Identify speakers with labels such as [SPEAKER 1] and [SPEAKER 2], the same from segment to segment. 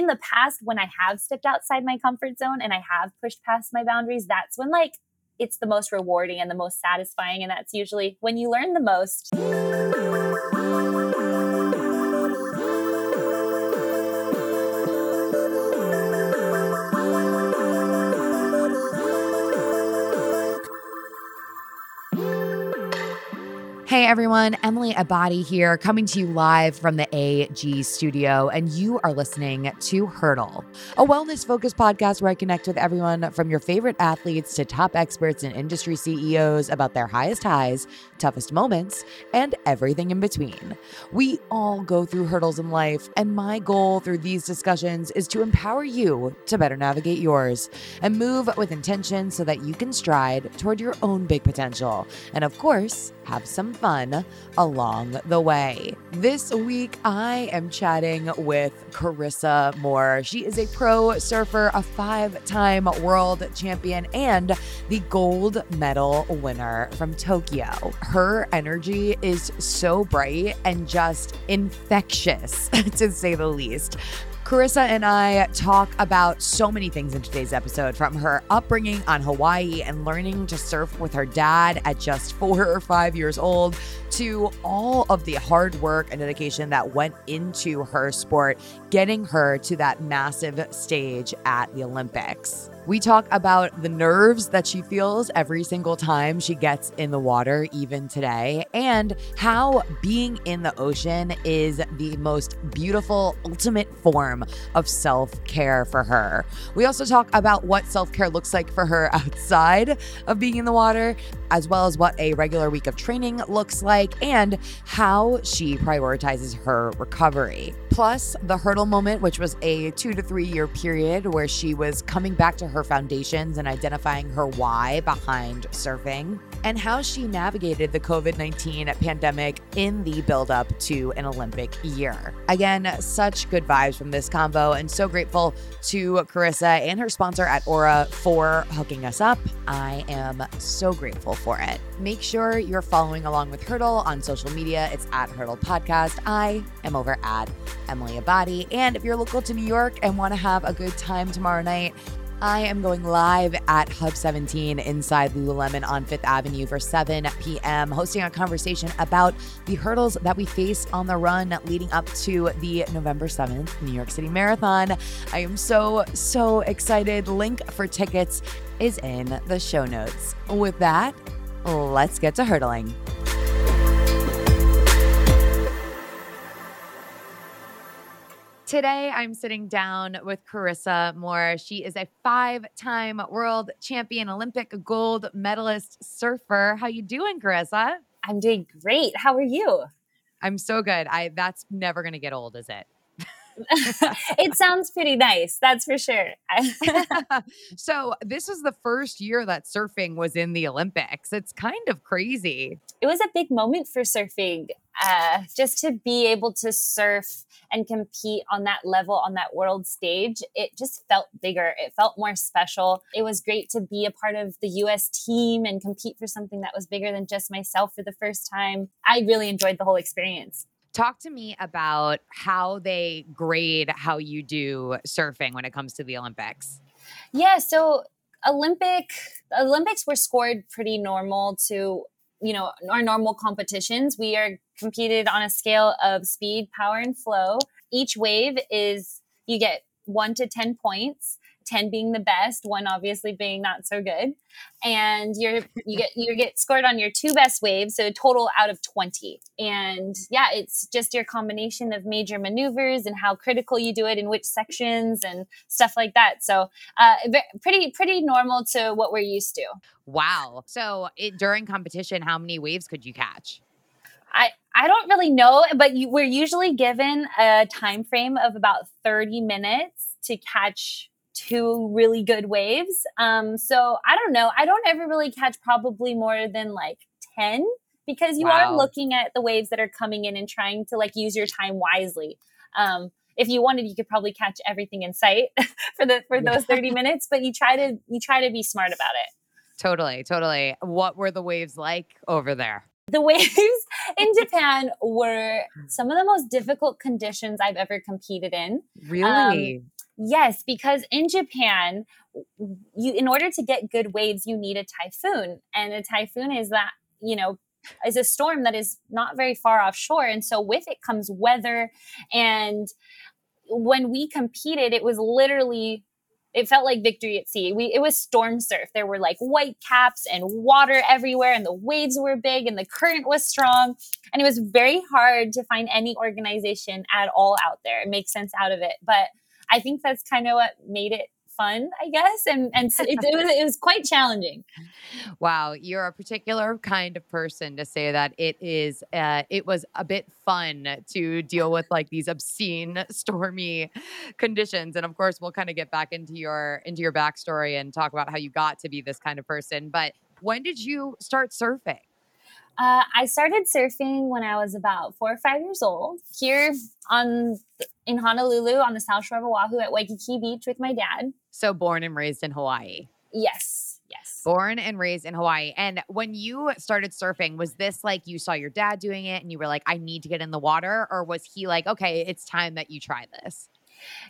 [SPEAKER 1] in the past, when I have stepped outside my comfort zone and I have pushed past my boundaries, that's when like it's the most rewarding and the most satisfying. And that's usually when you learn the most.
[SPEAKER 2] Hey everyone, Emily Abbate here, coming to you live from the AG studio, and you are listening to Hurdle, a wellness focused podcast where I connect with everyone from your favorite athletes to top experts and industry CEOs about their highest highs, toughest moments, and everything in between. We all go through hurdles in life, and my goal through these discussions is to empower you to better navigate yours and move with intention so that you can stride toward your own big potential. And of course, have some fun along the way. This week, I am chatting with Carissa Moore. She is a pro surfer, a five time world champion, and the gold medal winner from Tokyo. Her energy is so bright and just infectious, to say the least. Carissa and I talk about so many things in today's episode from her upbringing on Hawaii and learning to surf with her dad at just four or five years old to all of the hard work and dedication that went into her sport, getting her to that massive stage at the Olympics. We talk about the nerves that she feels every single time she gets in the water, even today, and how being in the ocean is the most beautiful, ultimate form of self care for her. We also talk about what self care looks like for her outside of being in the water, as well as what a regular week of training looks like and how she prioritizes her recovery. Plus, the hurdle moment, which was a two to three year period where she was coming back to her foundations and identifying her why behind surfing, and how she navigated the COVID 19 pandemic in the buildup to an Olympic year. Again, such good vibes from this combo, and so grateful to Carissa and her sponsor at Ora for hooking us up. I am so grateful for it. Make sure you're following along with Hurdle on social media. It's at Hurdle Podcast. I am over at Emily Abbate. And if you're local to New York and want to have a good time tomorrow night, I am going live at Hub 17 inside Lululemon on Fifth Avenue for 7 p.m., hosting a conversation about the hurdles that we face on the run leading up to the November 7th New York City Marathon. I am so, so excited. Link for tickets is in the show notes. With that, let's get to hurdling. Today, I'm sitting down with Carissa Moore. She is a five-time world champion, Olympic gold medalist surfer. How you doing, Carissa?
[SPEAKER 1] I'm doing great. How are you?
[SPEAKER 2] I'm so good. I that's never going to get old, is it?
[SPEAKER 1] it sounds pretty nice, that's for sure.
[SPEAKER 2] so, this was the first year that surfing was in the Olympics. It's kind of crazy.
[SPEAKER 1] It was a big moment for surfing. Uh, just to be able to surf and compete on that level on that world stage, it just felt bigger. It felt more special. It was great to be a part of the US team and compete for something that was bigger than just myself for the first time. I really enjoyed the whole experience.
[SPEAKER 2] Talk to me about how they grade how you do surfing when it comes to the Olympics.
[SPEAKER 1] Yeah, so Olympic Olympics were scored pretty normal to you know our normal competitions. We are competed on a scale of speed, power, and flow. Each wave is you get one to ten points. 10 being the best, one obviously being not so good. And you're you get you get scored on your two best waves, so total out of 20. And yeah, it's just your combination of major maneuvers and how critical you do it in which sections and stuff like that. So uh, pretty pretty normal to what we're used to.
[SPEAKER 2] Wow. So it, during competition, how many waves could you catch?
[SPEAKER 1] I, I don't really know, but you, we're usually given a time frame of about 30 minutes to catch two really good waves. Um, so I don't know. I don't ever really catch probably more than like 10 because you wow. are looking at the waves that are coming in and trying to like use your time wisely. Um, if you wanted, you could probably catch everything in sight for the for those 30 minutes, but you try to you try to be smart about it.
[SPEAKER 2] Totally, totally. What were the waves like over there?
[SPEAKER 1] The waves in Japan were some of the most difficult conditions I've ever competed in.
[SPEAKER 2] Really? Um,
[SPEAKER 1] yes, because in Japan, you in order to get good waves, you need a typhoon, and a typhoon is that you know is a storm that is not very far offshore, and so with it comes weather and when we competed, it was literally it felt like victory at sea. We it was storm surf. There were like white caps and water everywhere, and the waves were big, and the current was strong, and it was very hard to find any organization at all out there and make sense out of it. But I think that's kind of what made it fun, I guess, and and it, it, was, it was quite challenging.
[SPEAKER 2] Wow, you're a particular kind of person to say that it is. Uh, it was a bit fun to deal with like these obscene, stormy conditions, and of course, we'll kind of get back into your into your backstory and talk about how you got to be this kind of person. But when did you start surfing?
[SPEAKER 1] Uh, I started surfing when I was about four or five years old here on in Honolulu on the South Shore of Oahu at Waikiki Beach with my dad.
[SPEAKER 2] So born and raised in Hawaii.
[SPEAKER 1] Yes. Yes.
[SPEAKER 2] Born and raised in Hawaii. And when you started surfing, was this like you saw your dad doing it and you were like, I need to get in the water? Or was he like, okay, it's time that you try this?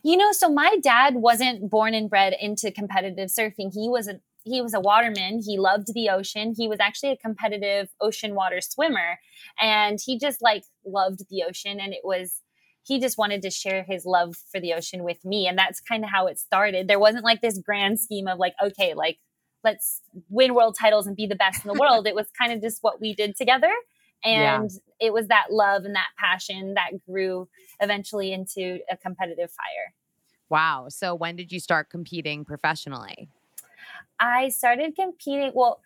[SPEAKER 1] You know, so my dad wasn't born and bred into competitive surfing. He was a he was a waterman. He loved the ocean. He was actually a competitive ocean water swimmer and he just like loved the ocean and it was he just wanted to share his love for the ocean with me and that's kind of how it started. There wasn't like this grand scheme of like okay, like let's win world titles and be the best in the world. it was kind of just what we did together and yeah. it was that love and that passion that grew eventually into a competitive fire.
[SPEAKER 2] Wow. So when did you start competing professionally?
[SPEAKER 1] I started competing. Well,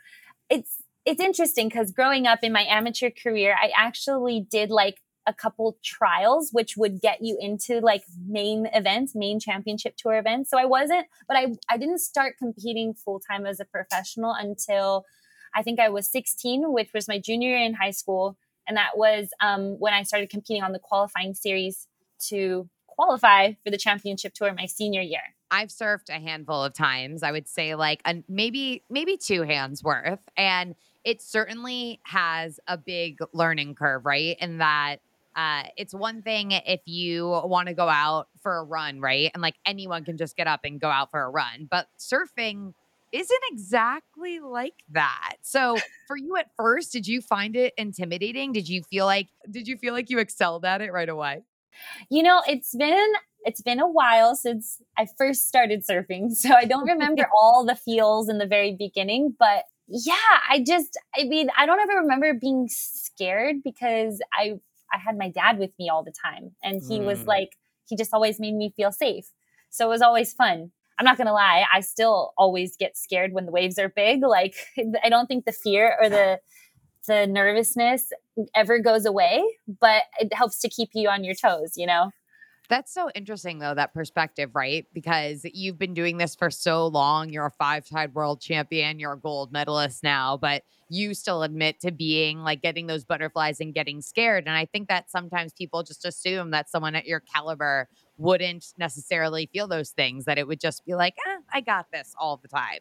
[SPEAKER 1] it's it's interesting because growing up in my amateur career, I actually did like a couple trials, which would get you into like main events, main championship tour events. So I wasn't, but I I didn't start competing full time as a professional until I think I was 16, which was my junior year in high school, and that was um, when I started competing on the qualifying series to qualify for the championship tour my senior year.
[SPEAKER 2] I've surfed a handful of times. I would say like a, maybe maybe two hands worth, and it certainly has a big learning curve, right? In that uh, it's one thing if you want to go out for a run, right? And like anyone can just get up and go out for a run, but surfing isn't exactly like that. So for you at first, did you find it intimidating? Did you feel like did you feel like you excelled at it right away?
[SPEAKER 1] You know, it's been it's been a while since I first started surfing, so I don't remember all the feels in the very beginning, but yeah, I just I mean, I don't ever remember being scared because I I had my dad with me all the time and he mm. was like he just always made me feel safe. So it was always fun. I'm not going to lie, I still always get scared when the waves are big. Like I don't think the fear or the the nervousness ever goes away, but it helps to keep you on your toes, you know?
[SPEAKER 2] That's so interesting, though, that perspective, right? Because you've been doing this for so long. You're a five time world champion, you're a gold medalist now, but you still admit to being like getting those butterflies and getting scared. And I think that sometimes people just assume that someone at your caliber wouldn't necessarily feel those things, that it would just be like, eh, I got this all the time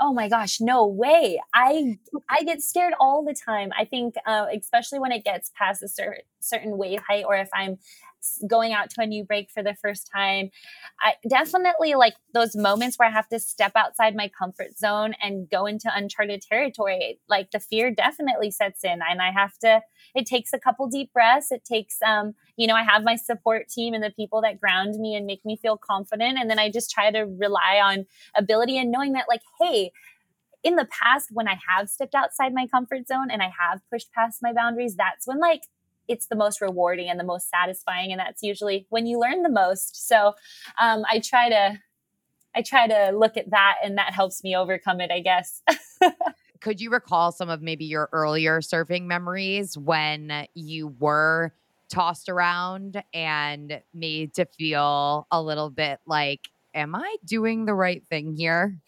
[SPEAKER 1] oh my gosh no way. I i get scared all the time. I think uh, especially when it gets past a cer- certain wave height or if i'm going out to a new break for the first time i definitely like those moments where i have to step outside my comfort zone and go into uncharted territory like the fear definitely sets in and i have to it takes a couple deep breaths. It takes, um, you know, I have my support team and the people that ground me and make me feel confident. And then I just try to rely on ability and knowing that, like, hey, in the past, when I have stepped outside my comfort zone and I have pushed past my boundaries, that's when, like, it's the most rewarding and the most satisfying. And that's usually when you learn the most. So um, I try to. I try to look at that and that helps me overcome it, I guess.
[SPEAKER 2] could you recall some of maybe your earlier surfing memories when you were tossed around and made to feel a little bit like, am I doing the right thing here?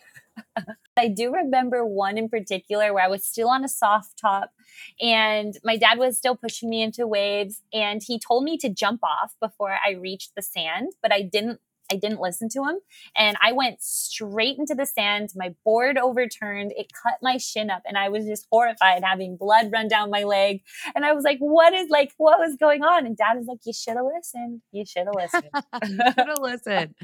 [SPEAKER 1] I do remember one in particular where I was still on a soft top and my dad was still pushing me into waves and he told me to jump off before I reached the sand, but I didn't I didn't listen to him. And I went straight into the sand. My board overturned. It cut my shin up and I was just horrified having blood run down my leg. And I was like, what is like, what was going on? And dad was like, you should have listened. You should have listened.
[SPEAKER 2] should have listened.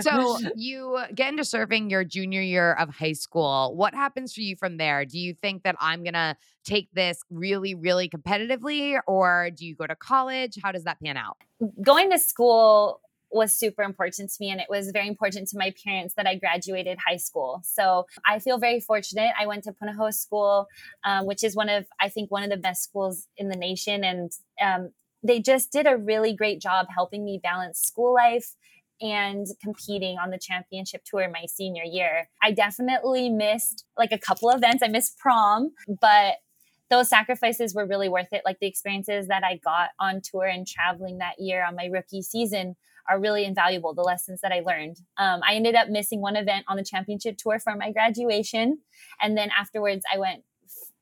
[SPEAKER 2] So you get into surfing your junior year of high school. What happens for you from there? Do you think that I'm going to take this really, really competitively or do you go to college? How does that pan out?
[SPEAKER 1] Going to school was super important to me and it was very important to my parents that I graduated high school. So I feel very fortunate. I went to Punahou School, um, which is one of, I think, one of the best schools in the nation. And um, they just did a really great job helping me balance school life and competing on the championship tour my senior year. I definitely missed like a couple events. I missed prom, but those sacrifices were really worth it. Like the experiences that I got on tour and traveling that year on my rookie season are really invaluable. The lessons that I learned. Um, I ended up missing one event on the championship tour for my graduation, and then afterwards I went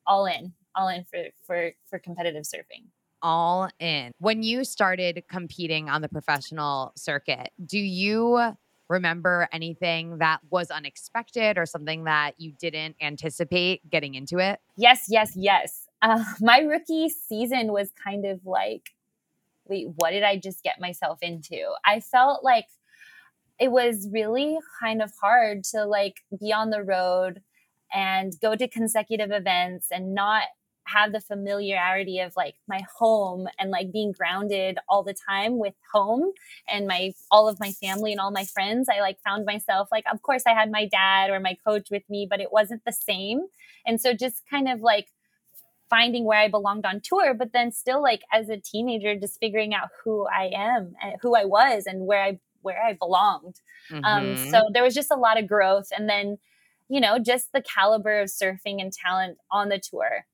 [SPEAKER 1] all in, all in for for for competitive surfing.
[SPEAKER 2] All in. When you started competing on the professional circuit, do you remember anything that was unexpected or something that you didn't anticipate getting into it?
[SPEAKER 1] Yes, yes, yes. Uh, my rookie season was kind of like wait, what did I just get myself into? I felt like it was really kind of hard to like be on the road and go to consecutive events and not have the familiarity of like my home and like being grounded all the time with home and my all of my family and all my friends i like found myself like of course i had my dad or my coach with me but it wasn't the same and so just kind of like finding where I belonged on tour, but then still like as a teenager, just figuring out who I am and who I was and where I where I belonged. Um, mm-hmm. Um, so there was just a lot of growth, and then you know just the caliber of surfing and talent on the tour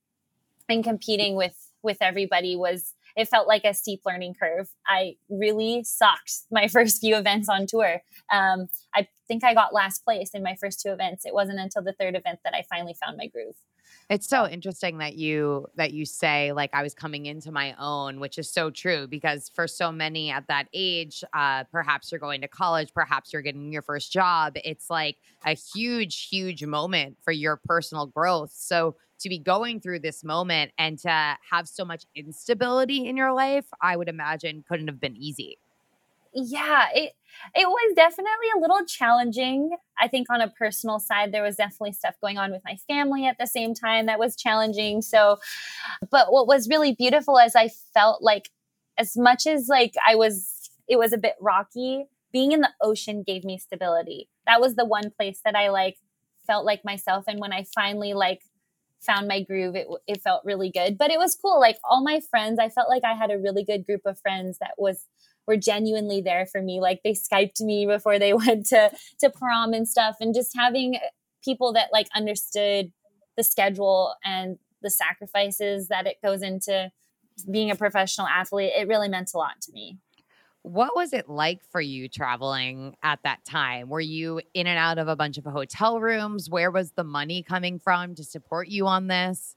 [SPEAKER 1] and competing with with everybody was it felt like a steep learning curve. I really sucked my first few events on tour. Um, I think I got last place in my first two events. It wasn't until the third event that I finally found my groove.
[SPEAKER 2] It's so interesting that you that you say like I was coming into my own, which is so true because for so many at that age, uh, perhaps you're going to college, perhaps you're getting your first job. It's like a huge, huge moment for your personal growth. So to be going through this moment and to have so much instability in your life, I would imagine couldn't have been easy
[SPEAKER 1] yeah, it it was definitely a little challenging. I think on a personal side, there was definitely stuff going on with my family at the same time that was challenging. So, but what was really beautiful is I felt like as much as like I was, it was a bit rocky. Being in the ocean gave me stability. That was the one place that I like felt like myself. And when I finally like found my groove, it, it felt really good. But it was cool. Like all my friends, I felt like I had a really good group of friends that was were genuinely there for me. Like they Skyped me before they went to to prom and stuff, and just having uh, people that like understood the schedule and the sacrifices that it goes into being a professional athlete, it really meant a lot to me.
[SPEAKER 2] What was it like for you traveling at that time? Were you in and out of a bunch of hotel rooms? Where was the money coming from to support you on this?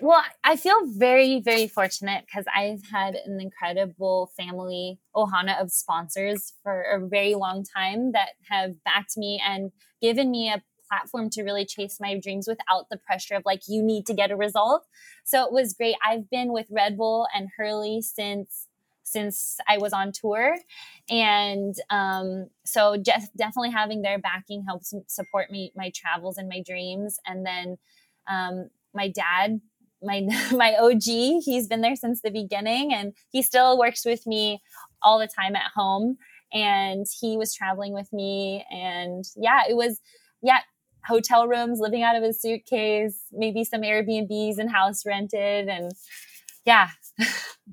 [SPEAKER 1] Well, I feel very, very fortunate because I've had an incredible family, ohana, of sponsors for a very long time that have backed me and given me a platform to really chase my dreams without the pressure of like, you need to get a result. So it was great. I've been with Red Bull and Hurley since since I was on tour. And um, so just definitely having their backing helps support me, my travels and my dreams. And then um, my dad my my OG. He's been there since the beginning and he still works with me all the time at home and he was traveling with me and yeah, it was yeah, hotel rooms, living out of a suitcase, maybe some Airbnbs and house rented and yeah.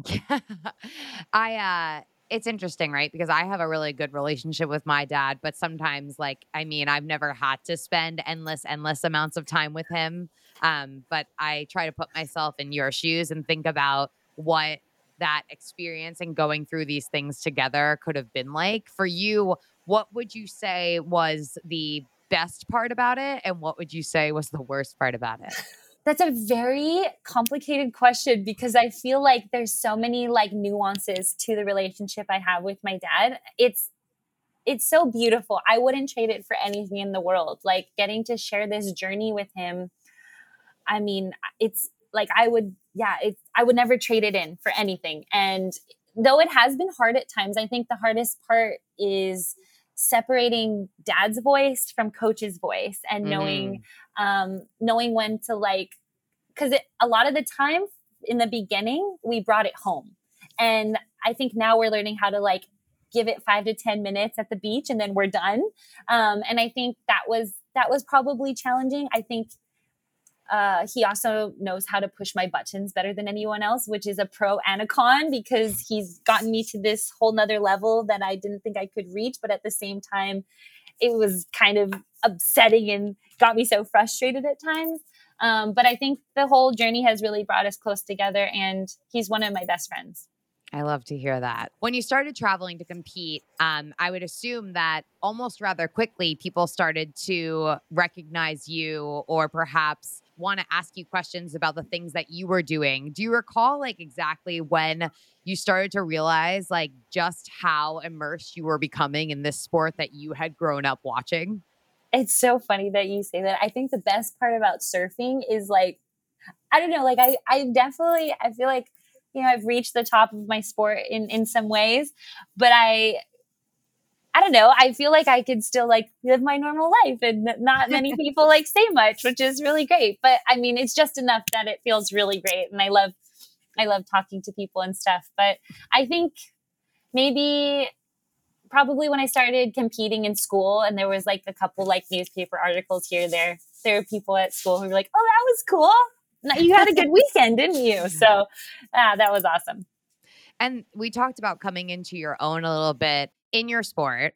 [SPEAKER 2] Yeah. I uh it's interesting, right? Because I have a really good relationship with my dad, but sometimes, like, I mean, I've never had to spend endless, endless amounts of time with him. Um, but I try to put myself in your shoes and think about what that experience and going through these things together could have been like. For you, what would you say was the best part about it? And what would you say was the worst part about it?
[SPEAKER 1] That's a very complicated question because I feel like there's so many like nuances to the relationship I have with my dad. It's it's so beautiful. I wouldn't trade it for anything in the world. Like getting to share this journey with him. I mean, it's like I would, yeah, it's I would never trade it in for anything. And though it has been hard at times, I think the hardest part is separating dad's voice from coach's voice and knowing um knowing when to like because a lot of the time in the beginning we brought it home and i think now we're learning how to like give it five to ten minutes at the beach and then we're done um, and i think that was that was probably challenging i think uh, he also knows how to push my buttons better than anyone else, which is a pro and a con because he's gotten me to this whole nother level that I didn't think I could reach. But at the same time, it was kind of upsetting and got me so frustrated at times. Um, but I think the whole journey has really brought us close together, and he's one of my best friends.
[SPEAKER 2] I love to hear that. When you started traveling to compete, um, I would assume that almost rather quickly people started to recognize you or perhaps want to ask you questions about the things that you were doing. Do you recall like exactly when you started to realize like just how immersed you were becoming in this sport that you had grown up watching?
[SPEAKER 1] It's so funny that you say that. I think the best part about surfing is like I don't know, like I I definitely I feel like you know, I've reached the top of my sport in in some ways, but I I don't know. I feel like I could still like live my normal life and not many people like say much, which is really great. But I mean, it's just enough that it feels really great and I love I love talking to people and stuff. But I think maybe probably when I started competing in school and there was like a couple like newspaper articles here there there were people at school who were like, "Oh, that was cool." you had a good weekend, didn't you? So ah, that was awesome.
[SPEAKER 2] And we talked about coming into your own a little bit in your sport.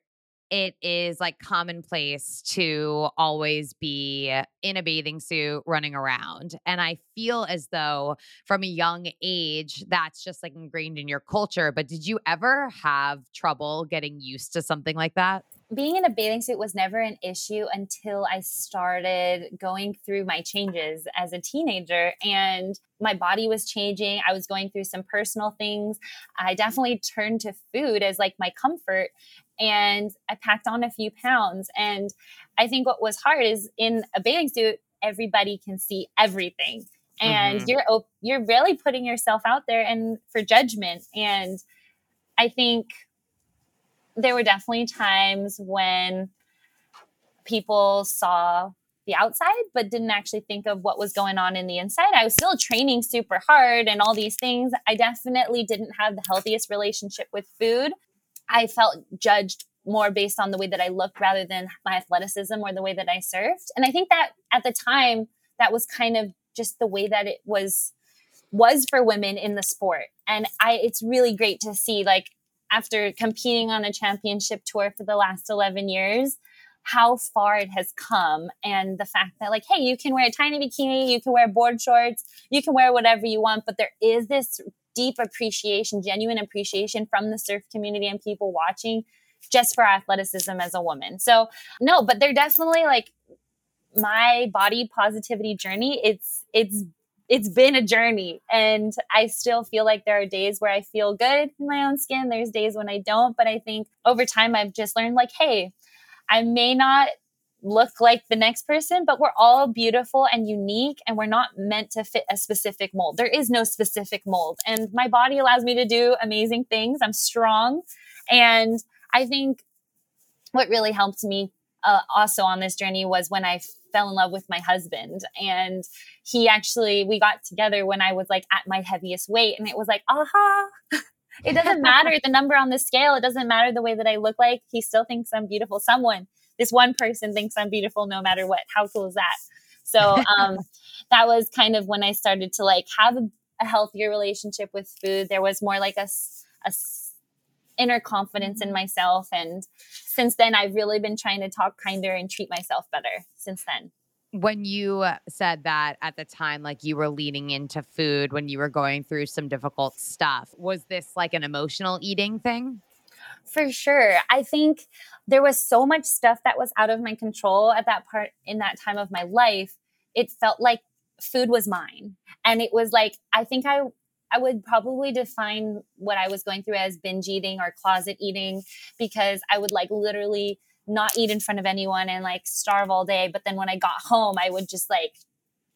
[SPEAKER 2] It is like commonplace to always be in a bathing suit running around. And I feel as though from a young age, that's just like ingrained in your culture. But did you ever have trouble getting used to something like that?
[SPEAKER 1] being in a bathing suit was never an issue until I started going through my changes as a teenager and my body was changing. I was going through some personal things. I definitely turned to food as like my comfort and I packed on a few pounds. And I think what was hard is in a bathing suit, everybody can see everything. And mm-hmm. you're you're really putting yourself out there and for judgment. And I think there were definitely times when people saw the outside but didn't actually think of what was going on in the inside. I was still training super hard and all these things. I definitely didn't have the healthiest relationship with food. I felt judged more based on the way that I looked rather than my athleticism or the way that I surfed. And I think that at the time that was kind of just the way that it was was for women in the sport. And I it's really great to see like after competing on a championship tour for the last 11 years, how far it has come and the fact that like hey you can wear a tiny bikini you can wear board shorts you can wear whatever you want but there is this deep appreciation genuine appreciation from the surf community and people watching just for athleticism as a woman. So no but they're definitely like my body positivity journey it's it's it's been a journey. And I still feel like there are days where I feel good in my own skin. There's days when I don't, but I think over time I've just learned like, hey, I may not look like the next person, but we're all beautiful and unique and we're not meant to fit a specific mold. There is no specific mold. And my body allows me to do amazing things. I'm strong. And I think what really helped me uh, also on this journey was when I fell in love with my husband. And he actually, we got together when I was like at my heaviest weight. And it was like, aha. it doesn't matter the number on the scale. It doesn't matter the way that I look like. He still thinks I'm beautiful. Someone, this one person thinks I'm beautiful no matter what. How cool is that? So um, that was kind of when I started to like have a, a healthier relationship with food. There was more like a, a inner confidence in mm-hmm. myself. And since then, I've really been trying to talk kinder and treat myself better since then.
[SPEAKER 2] When you said that at the time, like you were leaning into food when you were going through some difficult stuff, was this like an emotional eating thing?
[SPEAKER 1] For sure. I think there was so much stuff that was out of my control at that part in that time of my life. It felt like food was mine. And it was like, I think I I would probably define what I was going through as binge eating or closet eating because I would like literally not eat in front of anyone and like starve all day. But then when I got home, I would just like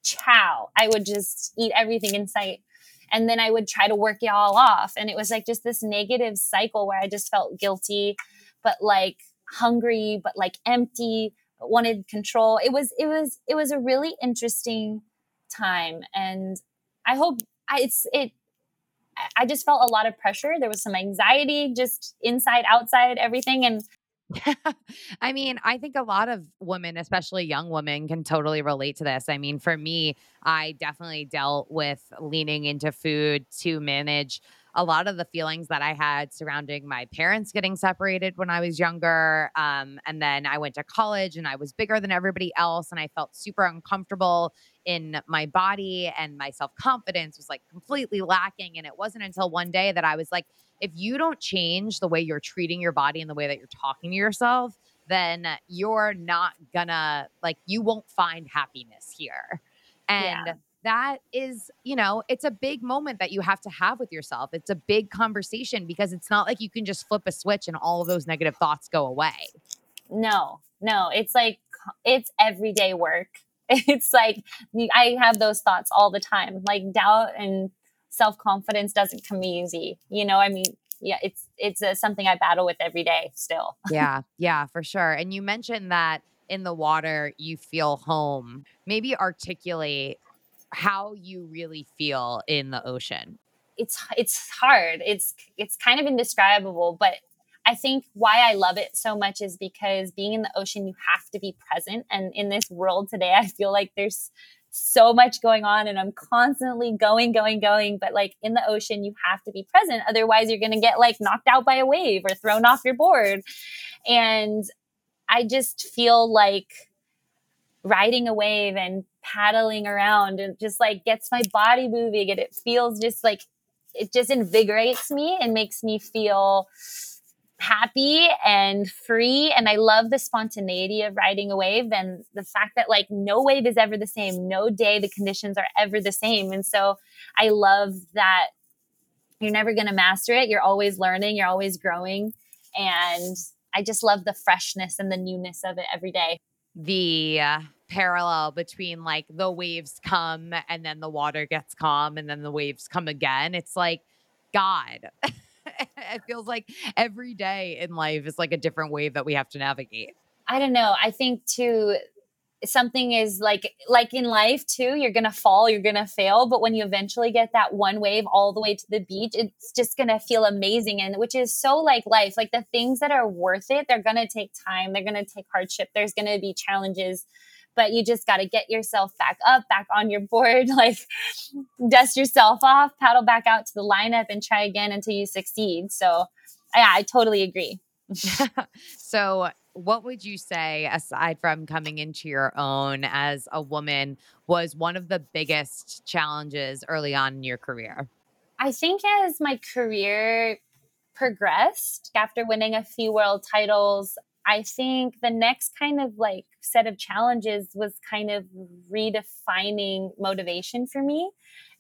[SPEAKER 1] chow. I would just eat everything in sight. And then I would try to work it all off. And it was like just this negative cycle where I just felt guilty, but like hungry, but like empty, but wanted control. It was, it was, it was a really interesting time. And I hope I, it's, it, I just felt a lot of pressure. There was some anxiety, just inside, outside, everything. And
[SPEAKER 2] I mean, I think a lot of women, especially young women, can totally relate to this. I mean, for me, I definitely dealt with leaning into food to manage a lot of the feelings that I had surrounding my parents getting separated when I was younger. Um, and then I went to college and I was bigger than everybody else. And I felt super uncomfortable in my body and my self confidence was like completely lacking. And it wasn't until one day that I was like, if you don't change the way you're treating your body and the way that you're talking to yourself, then you're not gonna like you won't find happiness here. And yeah. that is, you know, it's a big moment that you have to have with yourself. It's a big conversation because it's not like you can just flip a switch and all of those negative thoughts go away.
[SPEAKER 1] No, no, it's like it's everyday work. It's like I have those thoughts all the time, like doubt and self confidence doesn't come easy. You know, I mean, yeah, it's it's uh, something I battle with every day still.
[SPEAKER 2] yeah, yeah, for sure. And you mentioned that in the water you feel home. Maybe articulate how you really feel in the ocean.
[SPEAKER 1] It's it's hard. It's it's kind of indescribable, but I think why I love it so much is because being in the ocean, you have to be present. And in this world today, I feel like there's so much going on and I'm constantly going, going, going. But like in the ocean, you have to be present. Otherwise, you're going to get like knocked out by a wave or thrown off your board. And I just feel like riding a wave and paddling around and just like gets my body moving and it feels just like it just invigorates me and makes me feel happy and free and i love the spontaneity of riding a wave and the fact that like no wave is ever the same. No day the conditions are ever the same. And so i love that you're never going to master it. You're always learning you're always growing and i just love the freshness and the newness of it every day.
[SPEAKER 2] The uh, parallel between like the waves come and then the water gets calm and then the waves come again. It's like god it feels like every day in life is like a different wave that we have to navigate.
[SPEAKER 1] I don't know. I think too something is like like in life too you're gonna fall you're gonna fail but when you eventually get that one wave all the way to the beach it's just gonna feel amazing and which is so like life like the things that are worth it they're gonna take time they're gonna take hardship there's gonna be challenges but you just got to get yourself back up, back on your board, like dust yourself off, paddle back out to the lineup and try again until you succeed. So, yeah, I totally agree.
[SPEAKER 2] so, what would you say, aside from coming into your own as a woman, was one of the biggest challenges early on in your career?
[SPEAKER 1] I think as my career progressed after winning a few world titles, I think the next kind of like set of challenges was kind of redefining motivation for me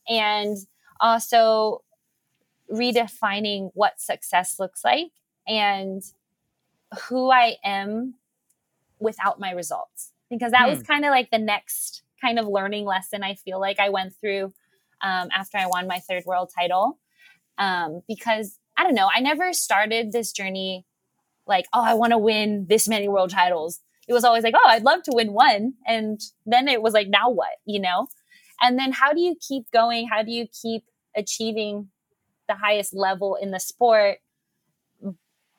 [SPEAKER 1] and also redefining what success looks like and who I am without my results. Because that hmm. was kind of like the next kind of learning lesson I feel like I went through um, after I won my third world title. Um, because I don't know, I never started this journey like, oh, I want to win this many world titles. It was always like, oh, I'd love to win one. And then it was like, now what, you know? And then how do you keep going? How do you keep achieving the highest level in the sport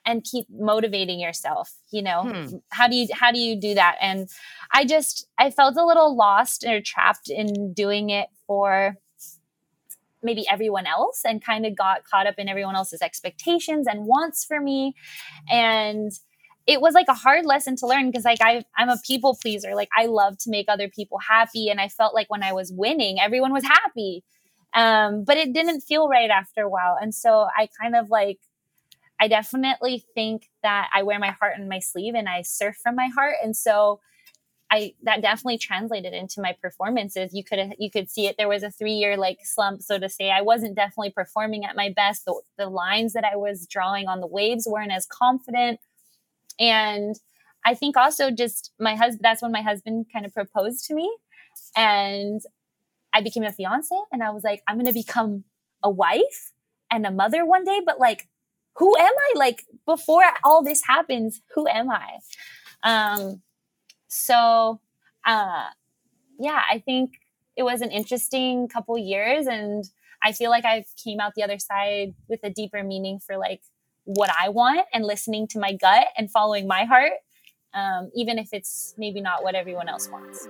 [SPEAKER 1] and keep motivating yourself you know hmm. how do you how do you do that and i just i felt a little lost or trapped in doing it for maybe everyone else and kind of got caught up in everyone else's expectations and wants for me. And it was like a hard lesson to learn because like I, i'm a people pleaser. Like i love to make other people happy and i felt like when i was winning everyone was happy. Um, but it didn't feel right after a while. And so i kind of like i definitely think that i wear my heart on my sleeve and i surf from my heart. And so I that definitely translated into my performances. You could you could see it. There was a three year like slump, so to say. I wasn't definitely performing at my best. The, the lines that I was drawing on the waves weren't as confident, and I think also just my husband. That's when my husband kind of proposed to me, and I became a fiance. And I was like, I'm going to become a wife and a mother one day. But like, who am I? Like before all this happens, who am I? Um, so, uh, yeah, I think it was an interesting couple years, and I feel like I came out the other side with a deeper meaning for like what I want and listening to my gut and following my heart, um, even if it's maybe not what everyone else wants.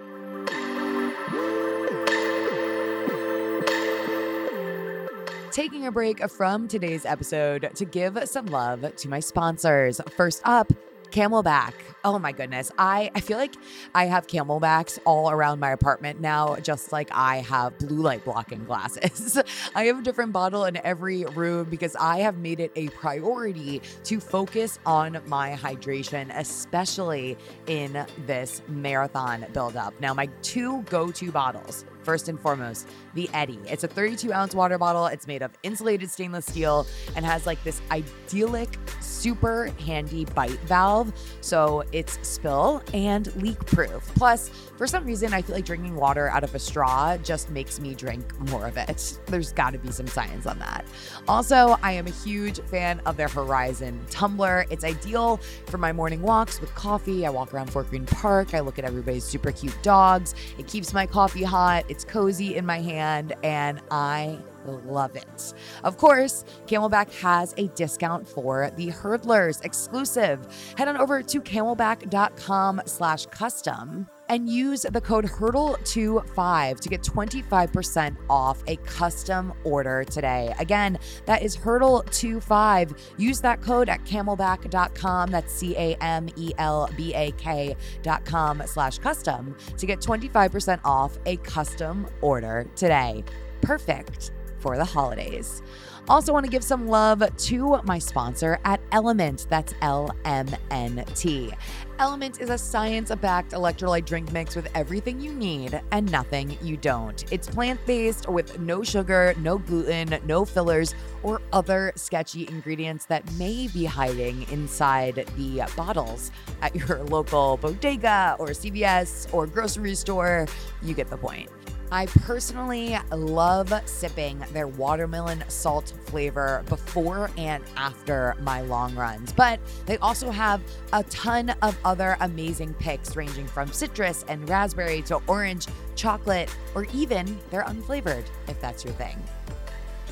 [SPEAKER 2] Taking a break from today's episode to give some love to my sponsors. First up, CamelBak. Oh my goodness. I, I feel like I have CamelBaks all around my apartment now, just like I have blue light blocking glasses. I have a different bottle in every room because I have made it a priority to focus on my hydration, especially in this marathon buildup. Now, my two go to bottles first and foremost, the Eddy. It's a 32 ounce water bottle. It's made of insulated stainless steel and has like this idyllic, super handy bite valve. So it's spill and leak proof. Plus, for some reason, I feel like drinking water out of a straw just makes me drink more of it. There's got to be some science on that. Also, I am a huge fan of their Horizon tumbler. It's ideal for my morning walks with coffee. I walk around Fort Greene Park. I look at everybody's super cute dogs. It keeps my coffee hot. Cozy in my hand, and I love it. Of course, CamelBak has a discount for the hurdlers exclusive. Head on over to camelbak.com slash custom and use the code HURDLE25 to get 25% off a custom order today. Again, that is HURDLE25. Use that code at camelbak.com. That's C A M E L B A K.com slash custom to get 25% off a custom order today. Perfect for the holidays. Also, want to give some love to my sponsor at Element. That's L M N T. LMNT is a science backed electrolyte drink mix with everything you need and nothing you don't. It's plant based with no sugar, no gluten, no fillers, or other sketchy ingredients that may be hiding inside the bottles at your local bodega or CVS or grocery store. You get the point. I personally love sipping their watermelon salt flavor before and after my long runs, but they also have a ton of other amazing picks ranging from citrus and raspberry to orange, chocolate, or even they're unflavored if that's your thing.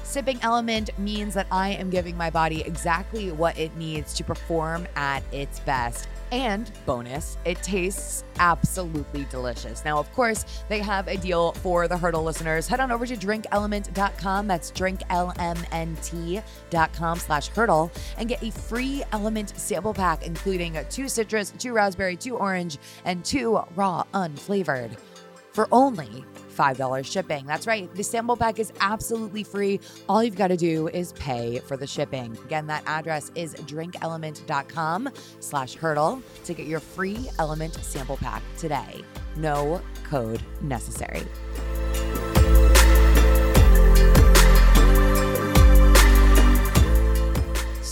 [SPEAKER 2] Sipping Element means that I am giving my body exactly what it needs to perform at its best. And bonus, it tastes absolutely delicious. Now, of course, they have a deal for the Hurdle listeners. Head on over to drinkelement.com. That's drinklmnt.com slash hurdle and get a free element sample pack, including two citrus, two raspberry, two orange, and two raw unflavored for only $5 shipping. That's right. The sample pack is absolutely free. All you've got to do is pay for the shipping. Again, that address is drinkelement.com slash hurdle to get your free element sample pack today. No code necessary.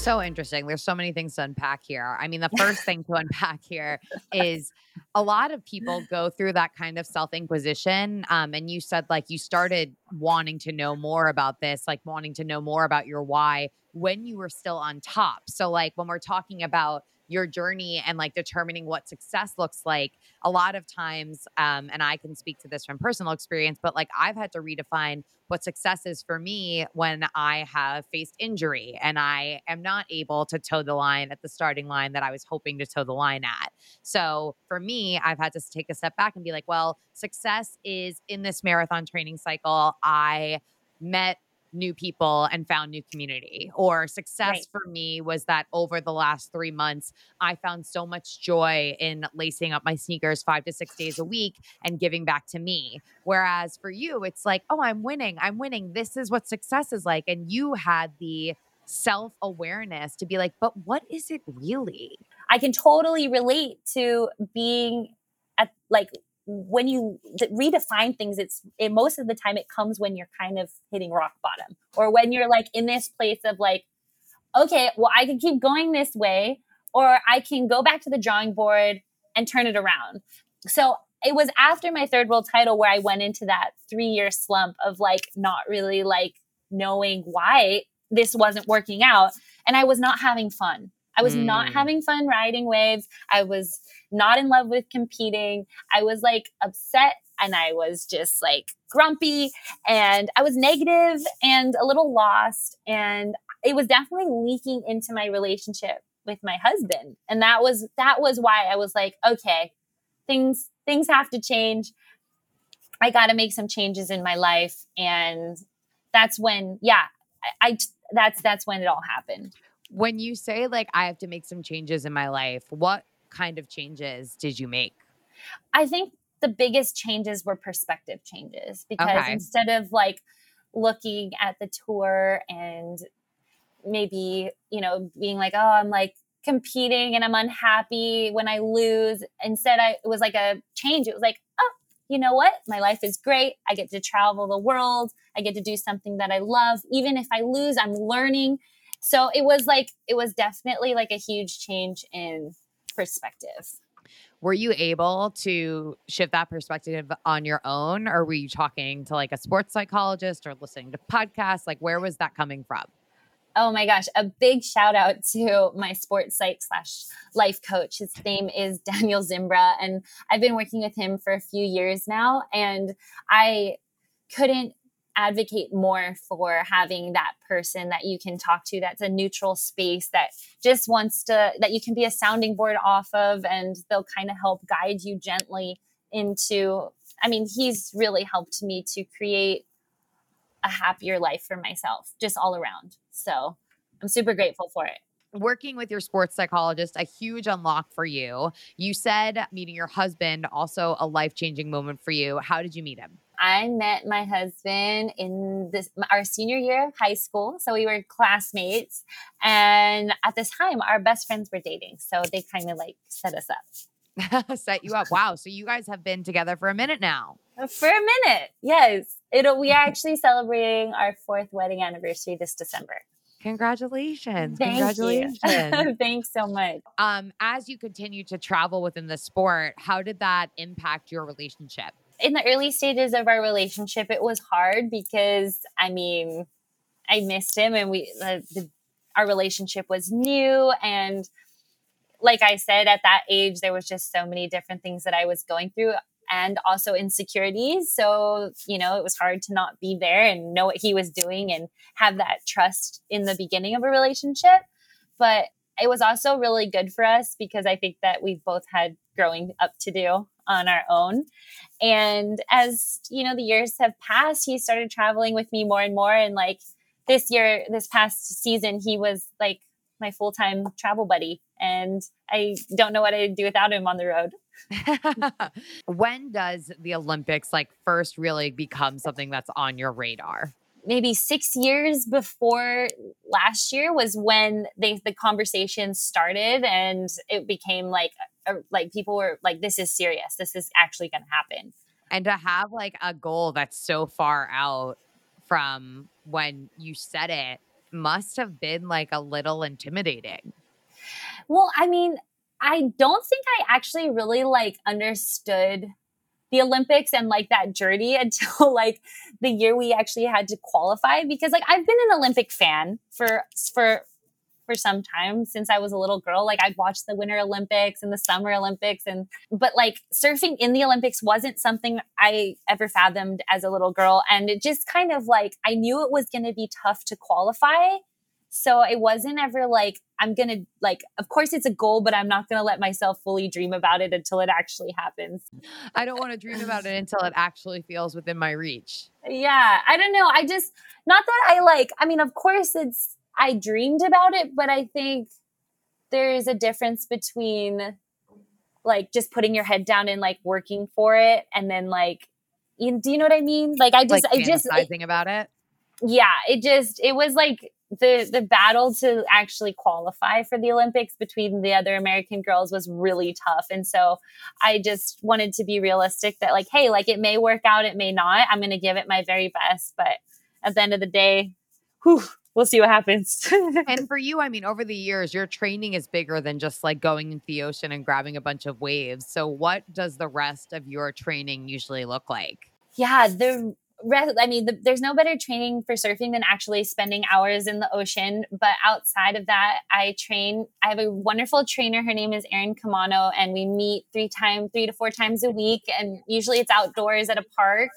[SPEAKER 2] So interesting. There's so many things to unpack here. I mean, the first thing to unpack here is a lot of people go through that kind of self inquisition. Um, and you said like you started wanting to know more about this, like wanting to know more about your why when you were still on top. So, like when we're talking about your journey and like determining what success looks like a lot of times um, and i can speak to this from personal experience but like i've had to redefine what success is for me when i have faced injury and i am not able to toe the line at the starting line that i was hoping to toe the line at. So for me i've had to take a step back and be like well success is in this marathon training cycle. I met new people and found new community. Or success right. for me was that over the last three months, I found so much joy in lacing up my sneakers five to six days a week and giving back to me. Whereas for you, it's like, oh, I'm winning. I'm winning. This is what success is like. And you had the self awareness to be like, but what is it really?
[SPEAKER 1] I can totally relate to being at like when you redefine things it's it, most of the time it comes when you're kind of hitting rock bottom or when you're like in this place of like okay well i can keep going this way or i can go back to the drawing board and turn it around. So it was after my third world title where i went into that three year slump of like not really like knowing why this wasn't working out and i was not having fun I was mm. not having fun riding waves. I was not in love with competing. I was like upset and I was just like grumpy and I was negative and a little lost. And it was definitely leaking into my relationship with my husband. And that was that was why I was like, okay, things things have to change. I got to make some changes in my life and that's when yeah, I, I that's that's when it all happened.
[SPEAKER 2] When you say like I have to make some changes in my life, what kind of changes did you make?
[SPEAKER 1] I think the biggest changes were perspective changes because okay. instead of like looking at the tour and maybe, you know, being like, oh, I'm like competing and I'm unhappy when I lose, instead I it was like a change. It was like, oh, you know what? My life is great. I get to travel the world. I get to do something that I love. Even if I lose, I'm learning. So it was like, it was definitely like a huge change in perspective.
[SPEAKER 2] Were you able to shift that perspective on your own, or were you talking to like a sports psychologist or listening to podcasts? Like, where was that coming from?
[SPEAKER 1] Oh my gosh, a big shout out to my sports psych slash life coach. His name is Daniel Zimbra, and I've been working with him for a few years now. And I couldn't advocate more for having that person that you can talk to that's a neutral space that just wants to that you can be a sounding board off of and they'll kind of help guide you gently into i mean he's really helped me to create a happier life for myself just all around so i'm super grateful for it
[SPEAKER 2] working with your sports psychologist, a huge unlock for you. You said meeting your husband, also a life changing moment for you. How did you meet him?
[SPEAKER 1] I met my husband in this our senior year of high school. So we were classmates. And at this time, our best friends were dating. So they kind of like set us
[SPEAKER 2] up. set you up. Wow. So you guys have been together for a minute now.
[SPEAKER 1] For a minute. Yes. It'll we are actually celebrating our fourth wedding anniversary this December.
[SPEAKER 2] Congratulations.
[SPEAKER 1] Thank
[SPEAKER 2] Congratulations.
[SPEAKER 1] Thanks so much.
[SPEAKER 2] Um, as you continue to travel within the sport, how did that impact your relationship?
[SPEAKER 1] In the early stages of our relationship, it was hard because I mean, I missed him and we, the, the, our relationship was new. And like I said, at that age, there was just so many different things that I was going through and also insecurities. So, you know, it was hard to not be there and know what he was doing and have that trust in the beginning of a relationship. But it was also really good for us because I think that we've both had growing up to do on our own. And as, you know, the years have passed, he started traveling with me more and more. And like this year, this past season, he was like my full time travel buddy. And I don't know what I'd do without him on the road.
[SPEAKER 2] when does the Olympics like first really become something that's on your radar?
[SPEAKER 1] Maybe six years before last year was when they the conversation started and it became like a, like people were like this is serious. This is actually going to happen.
[SPEAKER 2] And to have like a goal that's so far out from when you said it must have been like a little intimidating.
[SPEAKER 1] Well i mean i don't think i actually really like understood the Olympics and like that journey until like the year we actually had to qualify because like I've been an Olympic fan for for for some time since I was a little girl. Like I'd watch the Winter Olympics and the Summer Olympics and but like surfing in the Olympics wasn't something I ever fathomed as a little girl and it just kind of like I knew it was going to be tough to qualify so it wasn't ever like, I'm going to, like, of course it's a goal, but I'm not going to let myself fully dream about it until it actually happens.
[SPEAKER 2] I don't want to dream about it until it actually feels within my reach.
[SPEAKER 1] Yeah. I don't know. I just, not that I like, I mean, of course it's, I dreamed about it, but I think there is a difference between like just putting your head down and like working for it and then like, you, do you know what I mean? Like I just,
[SPEAKER 2] like
[SPEAKER 1] I just,
[SPEAKER 2] fantasizing about it
[SPEAKER 1] yeah, it just, it was like the the battle to actually qualify for the Olympics between the other American girls was really tough. And so I just wanted to be realistic that like, hey, like it may work out, it may not. I'm gonna give it my very best. But at the end of the day, whew, we'll see what happens.
[SPEAKER 2] and for you, I mean, over the years, your training is bigger than just like going into the ocean and grabbing a bunch of waves. So what does the rest of your training usually look like?
[SPEAKER 1] Yeah, the I mean, the, there's no better training for surfing than actually spending hours in the ocean. But outside of that, I train. I have a wonderful trainer. Her name is Erin Kamano, and we meet three times, three to four times a week. And usually it's outdoors at a park.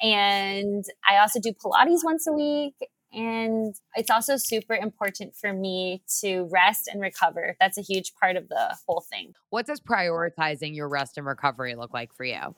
[SPEAKER 1] And I also do Pilates once a week. And it's also super important for me to rest and recover. That's a huge part of the whole thing.
[SPEAKER 2] What does prioritizing your rest and recovery look like for you?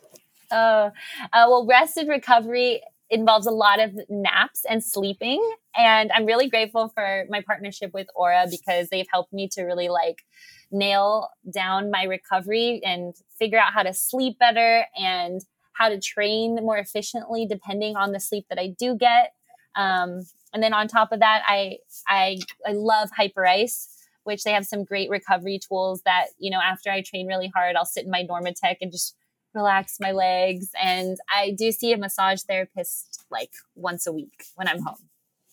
[SPEAKER 1] Uh, uh, well, rest and recovery involves a lot of naps and sleeping. And I'm really grateful for my partnership with Oura because they've helped me to really like nail down my recovery and figure out how to sleep better and how to train more efficiently depending on the sleep that I do get. Um, and then on top of that, I I I love Hyperice, which they have some great recovery tools that you know after I train really hard, I'll sit in my Normatec and just relax my legs. And I do see a massage therapist like once a week when I'm home.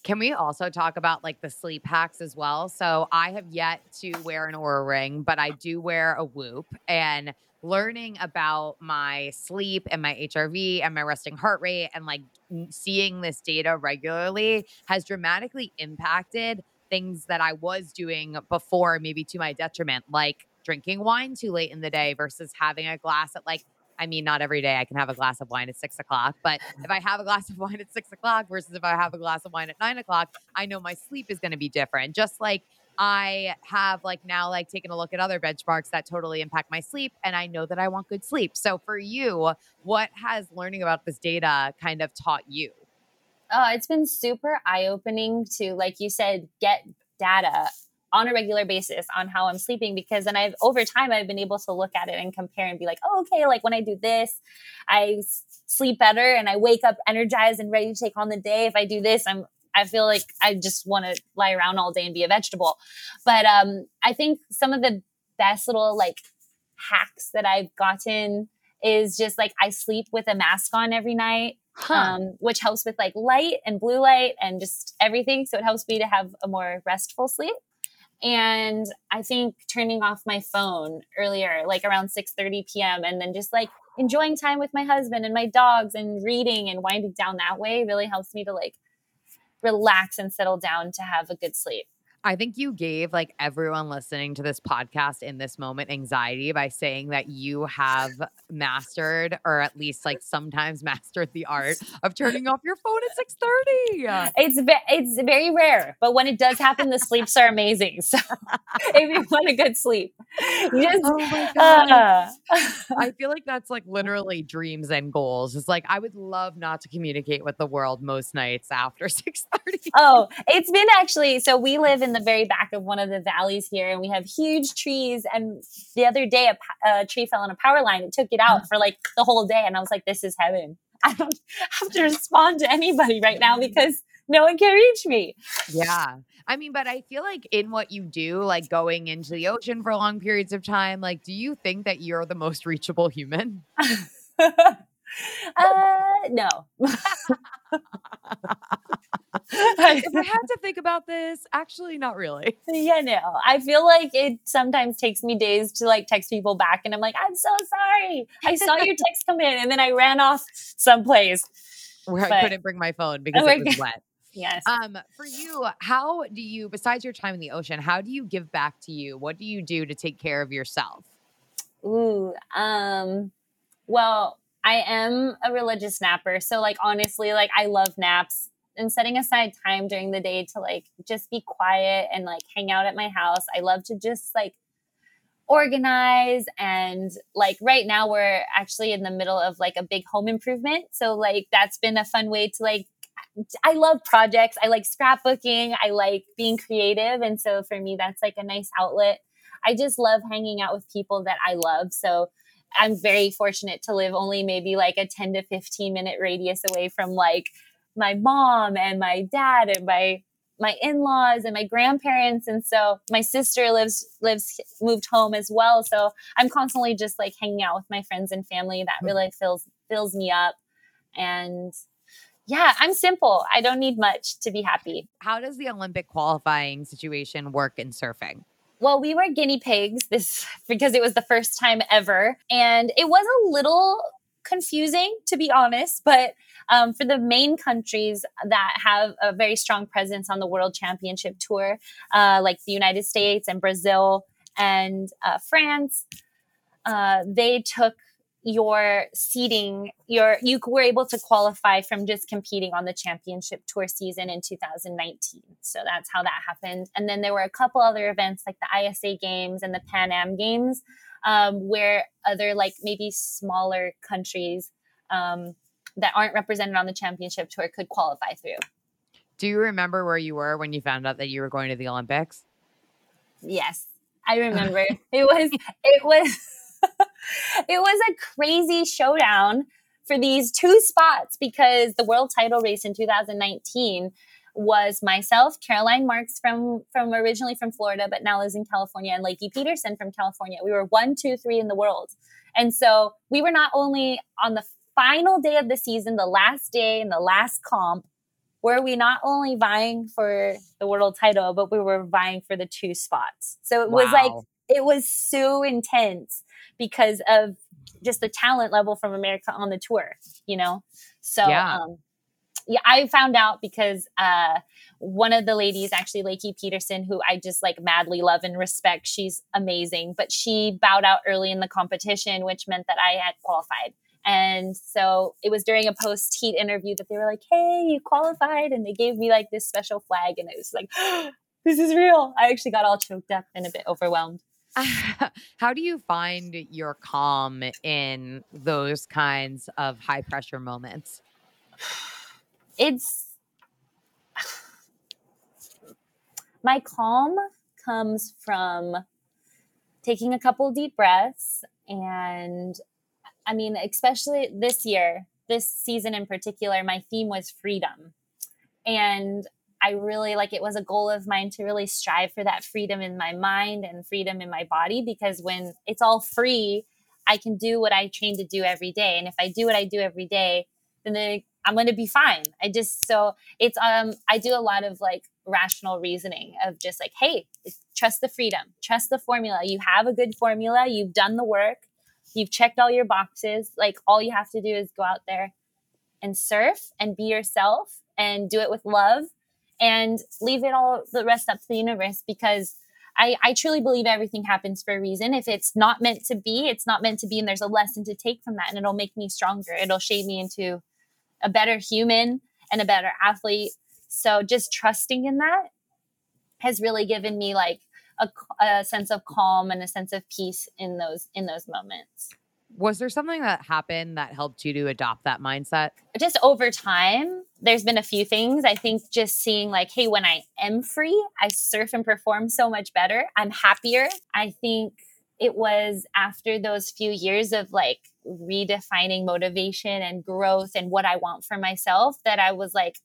[SPEAKER 2] Can we also talk about like the sleep hacks as well? So I have yet to wear an Oura ring, but I do wear a Whoop and learning about my sleep and my HRV and my resting heart rate and like seeing this data regularly has dramatically impacted things that I was doing before, maybe to my detriment, like drinking wine too late in the day versus having a glass at like I mean, not every day I can have a glass of wine at six o'clock, but mm. if I have a glass of wine at six o'clock versus if I have a glass of wine at nine o'clock, I know my sleep is going to be different. Just like I have like now like taken a look at other benchmarks that totally impact my sleep and I know that I want good sleep. So for you, what has learning about this data kind of taught you?
[SPEAKER 1] Oh, it's been super eye opening to, like you said, get data on a regular basis on how I'm sleeping because then I've over time I've been able to look at it and compare and be like, oh, okay, like when I do this, I sleep better and I wake up energized and ready to take on the day. If I do this, I'm I feel like I just want to lie around all day and be a vegetable. But um, I think some of the best little like hacks that I've gotten is just like I sleep with a mask on every night. Huh. Um, which helps with like light and blue light and just everything. So it helps me to have a more restful sleep and i think turning off my phone earlier like around 6 30 p.m and then just like enjoying time with my husband and my dogs and reading and winding down that way really helps me to like relax and settle down to have a good sleep
[SPEAKER 2] I think you gave like everyone listening to this podcast in this moment anxiety by saying that you have mastered or at least like sometimes mastered the art of turning off your phone at 6:30.
[SPEAKER 1] It's ve- it's very rare, but when it does happen the sleeps are amazing. So if you want a good sleep, just Oh my god.
[SPEAKER 2] Uh, I feel like that's like literally dreams and goals. It's like I would love not to communicate with the world most nights after 6:30.
[SPEAKER 1] Oh, it's been actually so we live in in the very back of one of the valleys here, and we have huge trees. And the other day, a, a tree fell on a power line. It took it out for like the whole day, and I was like, "This is heaven." I don't have to respond to anybody right now because no one can reach me.
[SPEAKER 2] Yeah. I mean, but I feel like in what you do, like going into the ocean for long periods of time, like, do you think that you're the most reachable human?
[SPEAKER 1] uh, no.
[SPEAKER 2] if I had to think about this, actually, not really.
[SPEAKER 1] Yeah, no. I feel like it sometimes takes me days to like text people back, and I'm like, I'm so sorry. I saw your text come in, and then I ran off someplace
[SPEAKER 2] where but, I couldn't bring my phone because it was wet.
[SPEAKER 1] Yes.
[SPEAKER 2] Um, for you, how do you, besides your time in the ocean, how do you give back to you? What do you do to take care of yourself?
[SPEAKER 1] Ooh, um, well, I am a religious napper. So like honestly, like I love naps and setting aside time during the day to like just be quiet and like hang out at my house. I love to just like organize and like right now we're actually in the middle of like a big home improvement. So like that's been a fun way to like I love projects. I like scrapbooking. I like being creative and so for me that's like a nice outlet. I just love hanging out with people that I love. So I'm very fortunate to live only maybe like a 10 to 15 minute radius away from like my mom and my dad and my my in-laws and my grandparents. And so my sister lives lives moved home as well. So i'm constantly just like hanging out with my friends and family. That really fills fills me up. And yeah i'm simple. I don't need much to be happy.
[SPEAKER 2] How does the olympic qualifying situation work in surfing?
[SPEAKER 1] Well, we were guinea pigs this because it was the first time ever. And it was a little confusing, to be honest. But um, for the main countries that have a very strong presence on the World Championship Tour, uh, like the United States and Brazil and uh, France, uh, they took your seeding your you were able to qualify from just competing on the championship tour season in 2019 so that's how that happened and then there were a couple other events like the isa games and the pan am games um, where other like maybe smaller countries um, that aren't represented on the championship tour could qualify through.
[SPEAKER 2] Do you remember where you were when you found out that you were going to the Olympics?
[SPEAKER 1] Yes, I remember. it was it was it was a crazy showdown for these two spots because the world title race in 2019 was myself, Caroline Marks from from originally from Florida, but now lives in California, and Lakey Peterson from California. We were one, two, three in the world. And so we were not only on the final day of the season, the last day and the last comp, were we not only vying for the world title, but we were vying for the two spots. So it wow. was like it was so intense because of just the talent level from America on the tour, you know? So yeah. um, yeah, I found out because uh, one of the ladies, actually Lakey Peterson, who I just like madly love and respect, she's amazing. But she bowed out early in the competition, which meant that I had qualified. And so it was during a post heat interview that they were like, "Hey, you qualified," and they gave me like this special flag, and it was like, "This is real." I actually got all choked up and a bit overwhelmed.
[SPEAKER 2] How do you find your calm in those kinds of high pressure moments?
[SPEAKER 1] it's my calm comes from taking a couple deep breaths and i mean especially this year this season in particular my theme was freedom and i really like it was a goal of mine to really strive for that freedom in my mind and freedom in my body because when it's all free i can do what i train to do every day and if i do what i do every day then the I'm going to be fine. I just so it's um I do a lot of like rational reasoning of just like hey, trust the freedom, trust the formula. You have a good formula, you've done the work, you've checked all your boxes. Like all you have to do is go out there and surf and be yourself and do it with love and leave it all the rest up to the universe because I, I truly believe everything happens for a reason. If it's not meant to be, it's not meant to be, and there's a lesson to take from that, and it'll make me stronger. It'll shape me into a better human and a better athlete. So just trusting in that has really given me like a, a, sense of calm and a sense of peace in those in those moments.
[SPEAKER 2] Was there something that happened that helped you to adopt that mindset?
[SPEAKER 1] Just over time, there's been a few things. I think just seeing like, hey, when I am free, I surf and perform so much better. I'm happier. I think it was after those few years of like redefining motivation and growth and what I want for myself that I was like,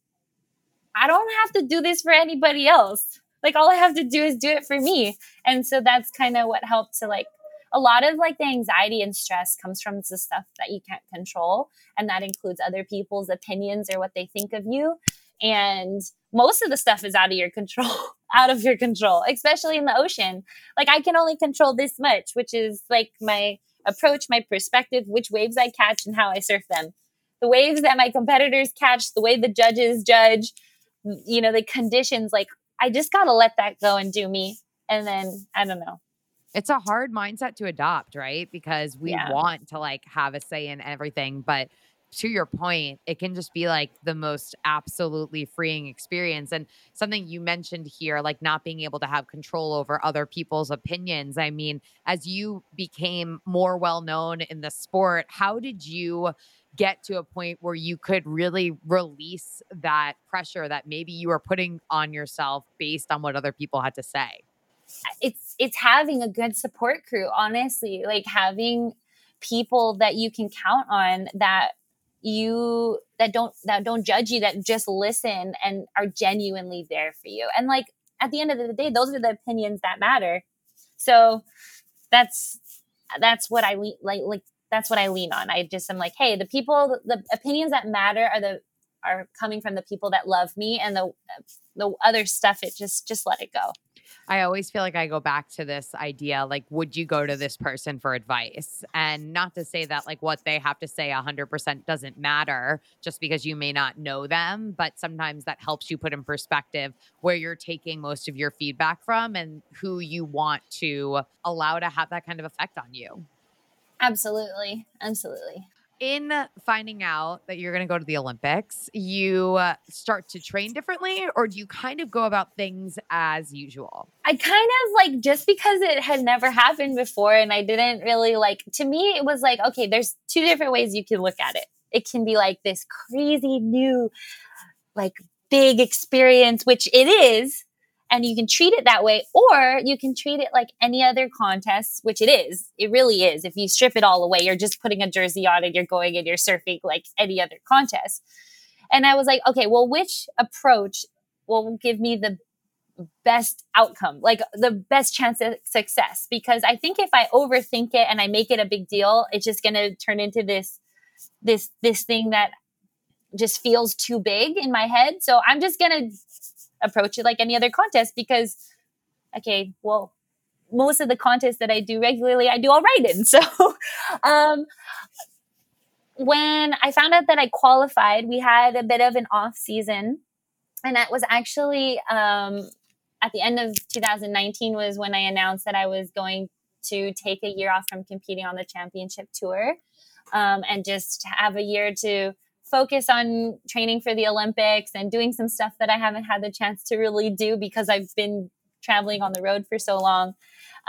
[SPEAKER 1] I don't have to do this for anybody else. Like all I have to do is do it for me. And so that's kind of what helped to like a lot of like the anxiety and stress comes from the stuff that you can't control. And that includes other people's opinions or what they think of you. And most of the stuff is out of your control, out of your control, especially in the ocean. Like I can only control this much, which is like my approach, my perspective, which waves I catch, and how I surf them. The waves that my competitors catch, the way the judges judge, you know, the conditions, like I just got to let that go and do me. And then I don't know.
[SPEAKER 2] It's a hard mindset to adopt, right? Because we yeah. want to like have a say in everything, but to your point, it can just be like the most absolutely freeing experience. And something you mentioned here, like not being able to have control over other people's opinions. I mean, as you became more well known in the sport, how did you get to a point where you could really release that pressure that maybe you were putting on yourself based on what other people had to say?
[SPEAKER 1] It's it's having a good support crew, honestly, like having people that you can count on that you that don't that don't judge you that just listen and are genuinely there for you. And like at the end of the day those are the opinions that matter. So that's that's what i like like that's what i lean on. I just am like hey the people the opinions that matter are the are coming from the people that love me and the the other stuff it just just let it go
[SPEAKER 2] I always feel like I go back to this idea like, would you go to this person for advice? And not to say that like what they have to say 100% doesn't matter just because you may not know them, but sometimes that helps you put in perspective where you're taking most of your feedback from and who you want to allow to have that kind of effect on you.
[SPEAKER 1] Absolutely. Absolutely
[SPEAKER 2] in finding out that you're going to go to the Olympics, you uh, start to train differently, or do you kind of go about things as usual?
[SPEAKER 1] I kind of like just because it had never happened before and I didn't really like, to me, it was like, okay, there's two different ways you can look at it. It can be like this crazy new, like big experience, which it is and you can treat it that way or you can treat it like any other contest which it is it really is. If you strip it all away you're just putting a jersey on and you're going and you're surfing like any other contest. And i was like okay well which approach will give me the best outcome like the best chance of success? Because i think if i overthink it and i make it a big deal it's just going to turn into this this this thing that just feels too big in my head. So i'm just going to approach it like any other contest because, okay, well, most of the contests that I do regularly, I do all right in. So, um, when I found out that I qualified, we had a bit of an off season, and that was actually um, at the end of 2019 was when I announced that I was going to take a year off from competing on the championship tour um, and just have a year to focus on training for the Olympics and doing some stuff that I haven't had the chance to really do because I've been traveling on the road for so long.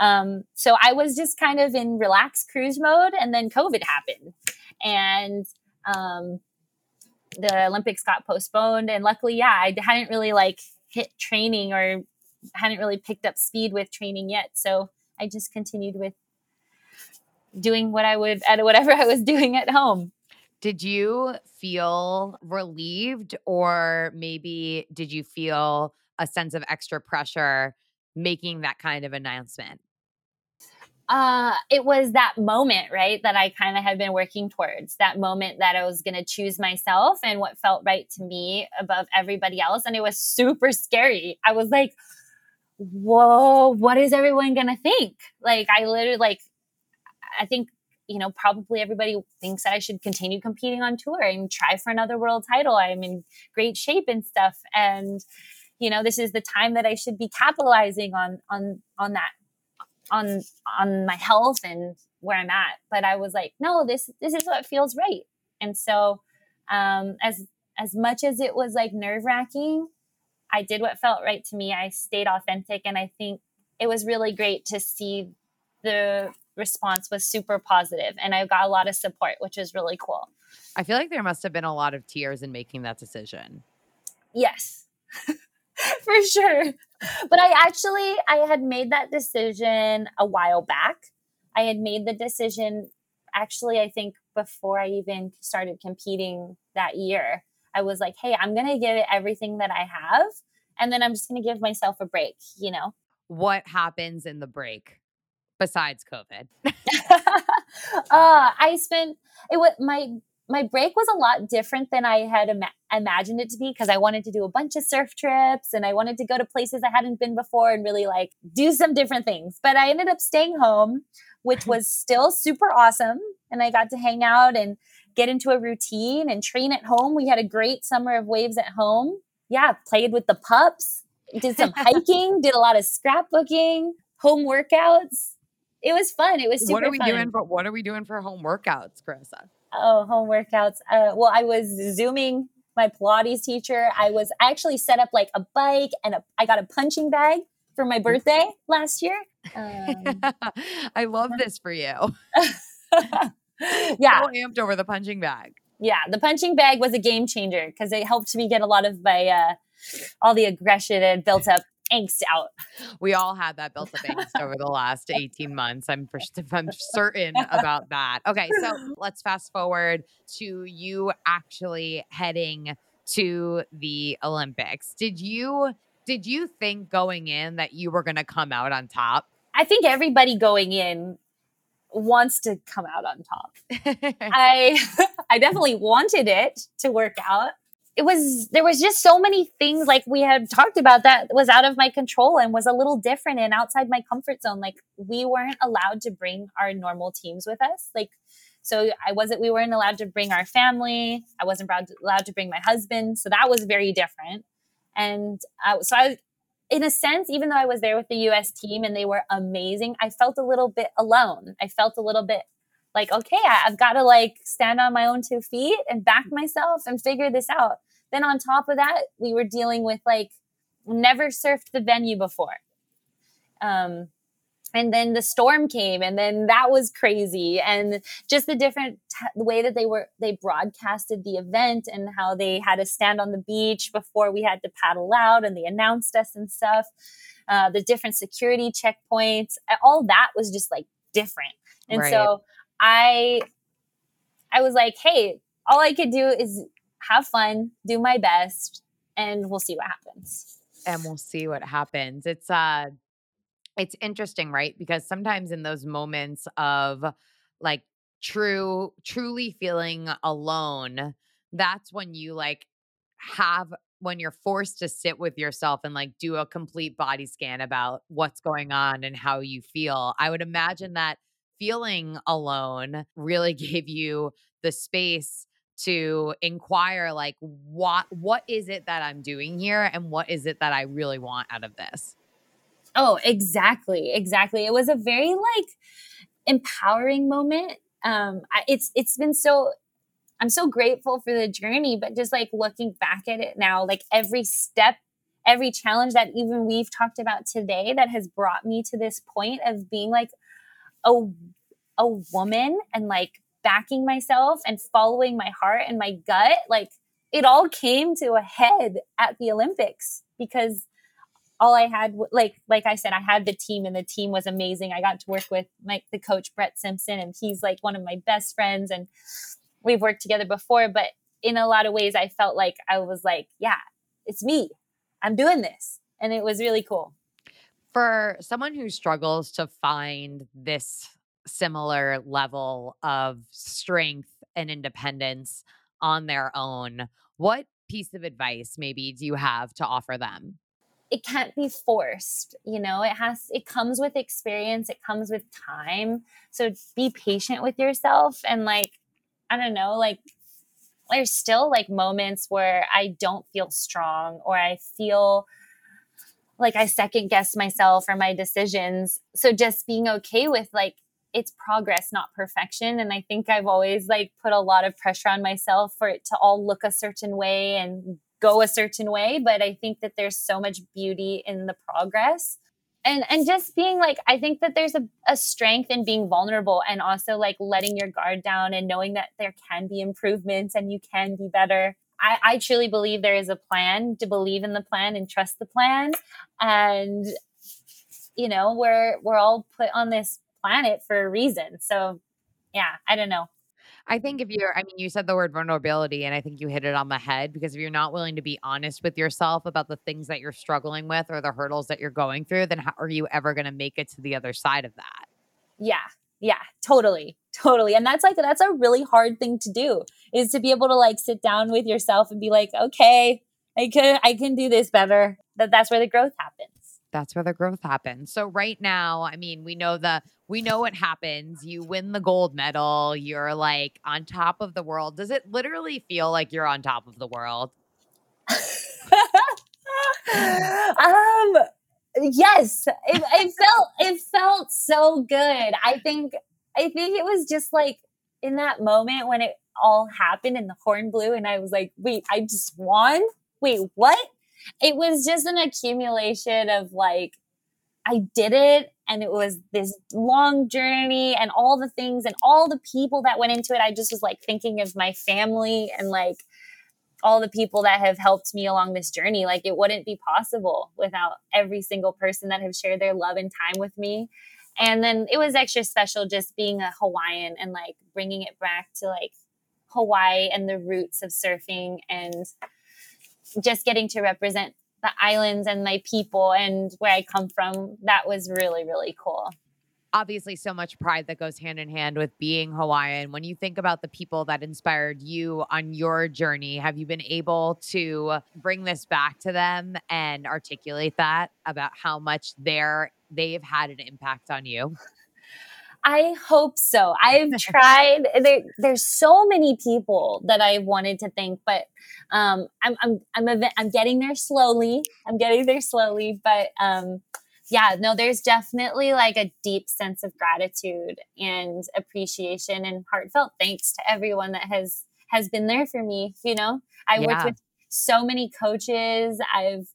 [SPEAKER 1] Um, so I was just kind of in relaxed cruise mode, and then COVID happened, and um, the Olympics got postponed. And luckily, yeah, I hadn't really like hit training or hadn't really picked up speed with training yet. So I just continued with doing what I would at whatever I was doing at home.
[SPEAKER 2] Did you feel relieved, or maybe did you feel a sense of extra pressure making that kind of announcement?
[SPEAKER 1] Uh, it was that moment, right, that I kind of had been working towards. That moment that I was going to choose myself and what felt right to me above everybody else. And it was super scary. I was like, whoa, what is everyone going to think? Like, I literally, like, I think you know, probably everybody thinks that I should continue competing on tour and try for another world title. I'm in great shape and stuff. And, you know, this is the time that I should be capitalizing on, on, on that, on, on my health and where I'm at. But I was like, no, this, this is what feels right. And so, um, as, as much as it was like nerve wracking, I did what felt right to me. I stayed authentic. And I think it was really great to see the response was super positive and I got a lot of support, which is really cool.
[SPEAKER 2] I feel like there must have been a lot of tears in making that decision.
[SPEAKER 1] Yes. For sure. But I actually I had made that decision a while back. I had made the decision actually I think before I even started competing that year. I was like, "Hey, I'm going to give it everything that I have and then I'm just going to give myself a break, you know."
[SPEAKER 2] What happens in the break? Besides COVID?
[SPEAKER 1] uh, I spent it was my my break was a lot different than I had ima- imagined it to be because I wanted to do a bunch of surf trips and I wanted to go to places I hadn't been before and really like do some different things. But I ended up staying home, which was still super awesome. And I got to hang out and get into a routine and train at home. We had a great summer of waves at home. Yeah, played with the pups, did some hiking, did a lot of scrapbooking, home workouts it was fun. It was super
[SPEAKER 2] What are we
[SPEAKER 1] fun.
[SPEAKER 2] doing for what are we doing for home workouts, Carissa?
[SPEAKER 1] Oh, home workouts. Uh, well, I was zooming my Pilates teacher. I was I actually set up like a bike and a, I got a punching bag for my birthday last year. Um,
[SPEAKER 2] I love this for you.
[SPEAKER 1] yeah,
[SPEAKER 2] so amped over the punching bag.
[SPEAKER 1] Yeah, the punching bag was a game changer because it helped me get a lot of my uh, all the aggression and built up angst out.
[SPEAKER 2] We all had that built up angst over the last 18 months. I'm for, I'm certain about that. Okay, so let's fast forward to you actually heading to the Olympics. Did you did you think going in that you were going to come out on top?
[SPEAKER 1] I think everybody going in wants to come out on top. I I definitely wanted it to work out. It was there was just so many things like we had talked about that was out of my control and was a little different and outside my comfort zone. Like we weren't allowed to bring our normal teams with us. Like so I wasn't we weren't allowed to bring our family. I wasn't allowed to bring my husband. So that was very different. And uh, so I was, in a sense, even though I was there with the US team and they were amazing, I felt a little bit alone. I felt a little bit like, okay, I've got to like stand on my own two feet and back myself and figure this out. Then on top of that, we were dealing with like never surfed the venue before. Um, and then the storm came and then that was crazy and just the different t- the way that they were they broadcasted the event and how they had to stand on the beach before we had to paddle out and they announced us and stuff uh, the different security checkpoints all that was just like different and right. so i i was like hey all i could do is have fun do my best and we'll see what happens
[SPEAKER 2] and we'll see what happens it's uh it's interesting, right? Because sometimes in those moments of like true, truly feeling alone, that's when you like have when you're forced to sit with yourself and like do a complete body scan about what's going on and how you feel. I would imagine that feeling alone really gave you the space to inquire like what what is it that I'm doing here and what is it that I really want out of this?
[SPEAKER 1] Oh, exactly. Exactly. It was a very like empowering moment. Um, it's, it's been so, I'm so grateful for the journey, but just like looking back at it now, like every step, every challenge that even we've talked about today that has brought me to this point of being like a, a woman and like backing myself and following my heart and my gut, like it all came to a head at the Olympics because all I had, like, like I said, I had the team and the team was amazing. I got to work with like the coach, Brett Simpson, and he's like one of my best friends. And we've worked together before, but in a lot of ways, I felt like I was like, yeah, it's me. I'm doing this. And it was really cool.
[SPEAKER 2] For someone who struggles to find this similar level of strength and independence on their own, what piece of advice maybe do you have to offer them?
[SPEAKER 1] it can't be forced you know it has it comes with experience it comes with time so be patient with yourself and like i don't know like there's still like moments where i don't feel strong or i feel like i second guess myself or my decisions so just being okay with like it's progress not perfection. And i think i've always like put a lot of pressure on myself for it to all look a certain way and go a certain way. But i think that there's so much beauty in the progress. And and just being like i think that there's a, a strength in being vulnerable and also like letting your guard down and knowing that there can be improvements and you can be better. I, I truly believe there is a plan to believe in the plan and trust the plan. And you know we're we're all put on this planet for a reason so yeah i don't know
[SPEAKER 2] I think if you're, I mean, you said the word vulnerability, and I think you hit it on the head because if you're not willing to be honest with yourself about the things that you're struggling with or the hurdles that you're going through, then how are you ever going to make it to the other side of that?
[SPEAKER 1] Yeah. Yeah, totally. Totally. And that's like, that's a really hard thing to do is to be able to like sit down with yourself and be like, okay, I can, I can do this better. That that's where the growth happens
[SPEAKER 2] that's where the growth happens. So right now, I mean, we know the we know what happens. You win the gold medal, you're like on top of the world. Does it literally feel like you're on top of the world?
[SPEAKER 1] um yes, it, it felt it felt so good. I think I think it was just like in that moment when it all happened and the horn blew and I was like, "Wait, I just won? Wait, what?" It was just an accumulation of like, I did it and it was this long journey and all the things and all the people that went into it. I just was like thinking of my family and like, all the people that have helped me along this journey. Like it wouldn't be possible without every single person that have shared their love and time with me. And then it was extra special just being a Hawaiian and like bringing it back to like Hawaii and the roots of surfing and just getting to represent the islands and my people and where I come from. That was really, really cool
[SPEAKER 2] obviously so much pride that goes hand in hand with being Hawaiian. When you think about the people that inspired you on your journey, have you been able to bring this back to them and articulate that about how much they're they've had an impact on you?
[SPEAKER 1] I hope so. I've tried. There, there's so many people that I've wanted to thank, but um, I'm I'm I'm, I'm getting there slowly. I'm getting there slowly, but um, yeah, no, there's definitely like a deep sense of gratitude and appreciation and heartfelt thanks to everyone that has has been there for me. You know, I yeah. worked with so many coaches. I've,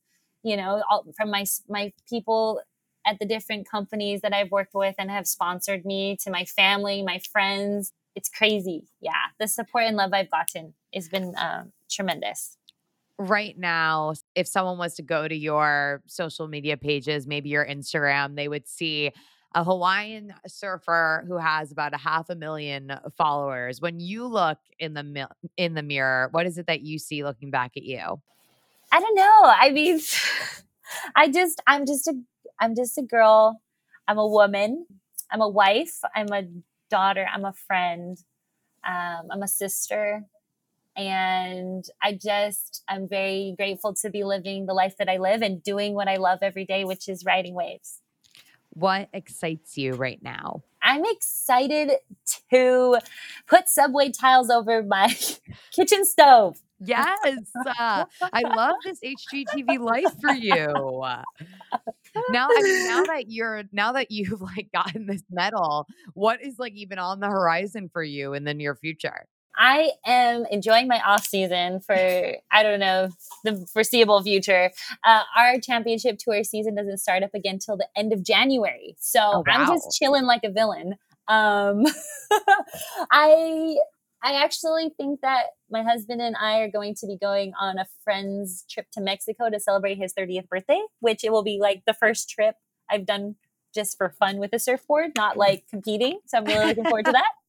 [SPEAKER 1] you know, all, from my my people at the different companies that I've worked with and have sponsored me to my family, my friends. It's crazy. Yeah, the support and love I've gotten has been um, tremendous
[SPEAKER 2] right now, if someone was to go to your social media pages, maybe your Instagram, they would see a Hawaiian surfer who has about a half a million followers. When you look in the in the mirror, what is it that you see looking back at you?
[SPEAKER 1] I don't know. I mean, I just I'm just a I'm just a girl. I'm a woman. I'm a wife. I'm a daughter. I'm a friend. Um, I'm a sister and I just I'm very grateful to be living the life that I live and doing what I love every day, which is riding waves.
[SPEAKER 2] What excites you right now?
[SPEAKER 1] I'm excited to put subway tiles over my kitchen stove.
[SPEAKER 2] Yes. Uh, I love this HGTV life for you. Now, I mean, now that you're now that you've like gotten this medal, what is like even on the horizon for you in the near future?
[SPEAKER 1] I am enjoying my off season for I don't know the foreseeable future. Uh, our championship tour season doesn't start up again till the end of January, so oh, wow. I'm just chilling like a villain. Um, I I actually think that my husband and I are going to be going on a friend's trip to Mexico to celebrate his 30th birthday, which it will be like the first trip I've done just for fun with a surfboard, not like competing. So I'm really looking forward to that.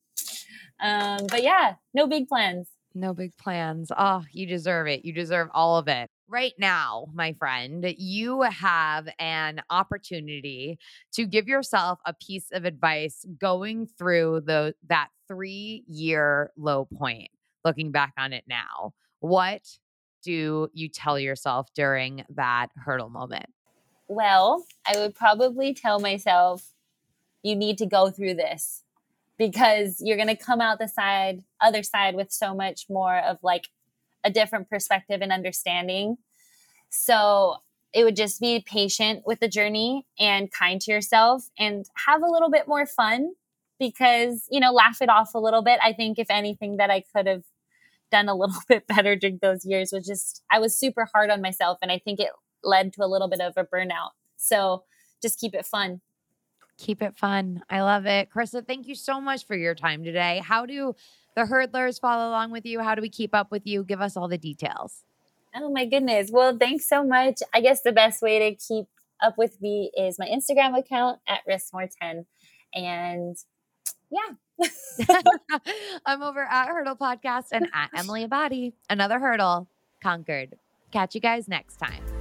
[SPEAKER 1] Um, but yeah, no big plans.
[SPEAKER 2] No big plans. Oh, you deserve it. You deserve all of it. Right now, my friend, you have an opportunity to give yourself a piece of advice going through the that 3-year low point. Looking back on it now, what do you tell yourself during that hurdle moment?
[SPEAKER 1] Well, I would probably tell myself you need to go through this because you're going to come out the side other side with so much more of like a different perspective and understanding so it would just be patient with the journey and kind to yourself and have a little bit more fun because you know laugh it off a little bit i think if anything that i could have done a little bit better during those years was just i was super hard on myself and i think it led to a little bit of a burnout so just keep it fun
[SPEAKER 2] Keep it fun. I love it. Carissa, thank you so much for your time today. How do the hurdlers follow along with you? How do we keep up with you? Give us all the details.
[SPEAKER 1] Oh my goodness. Well, thanks so much. I guess the best way to keep up with me is my Instagram account at Rissmoore10. And yeah.
[SPEAKER 2] I'm over at Hurdle Podcast and at Emily Abbate. Another hurdle conquered. Catch you guys next time.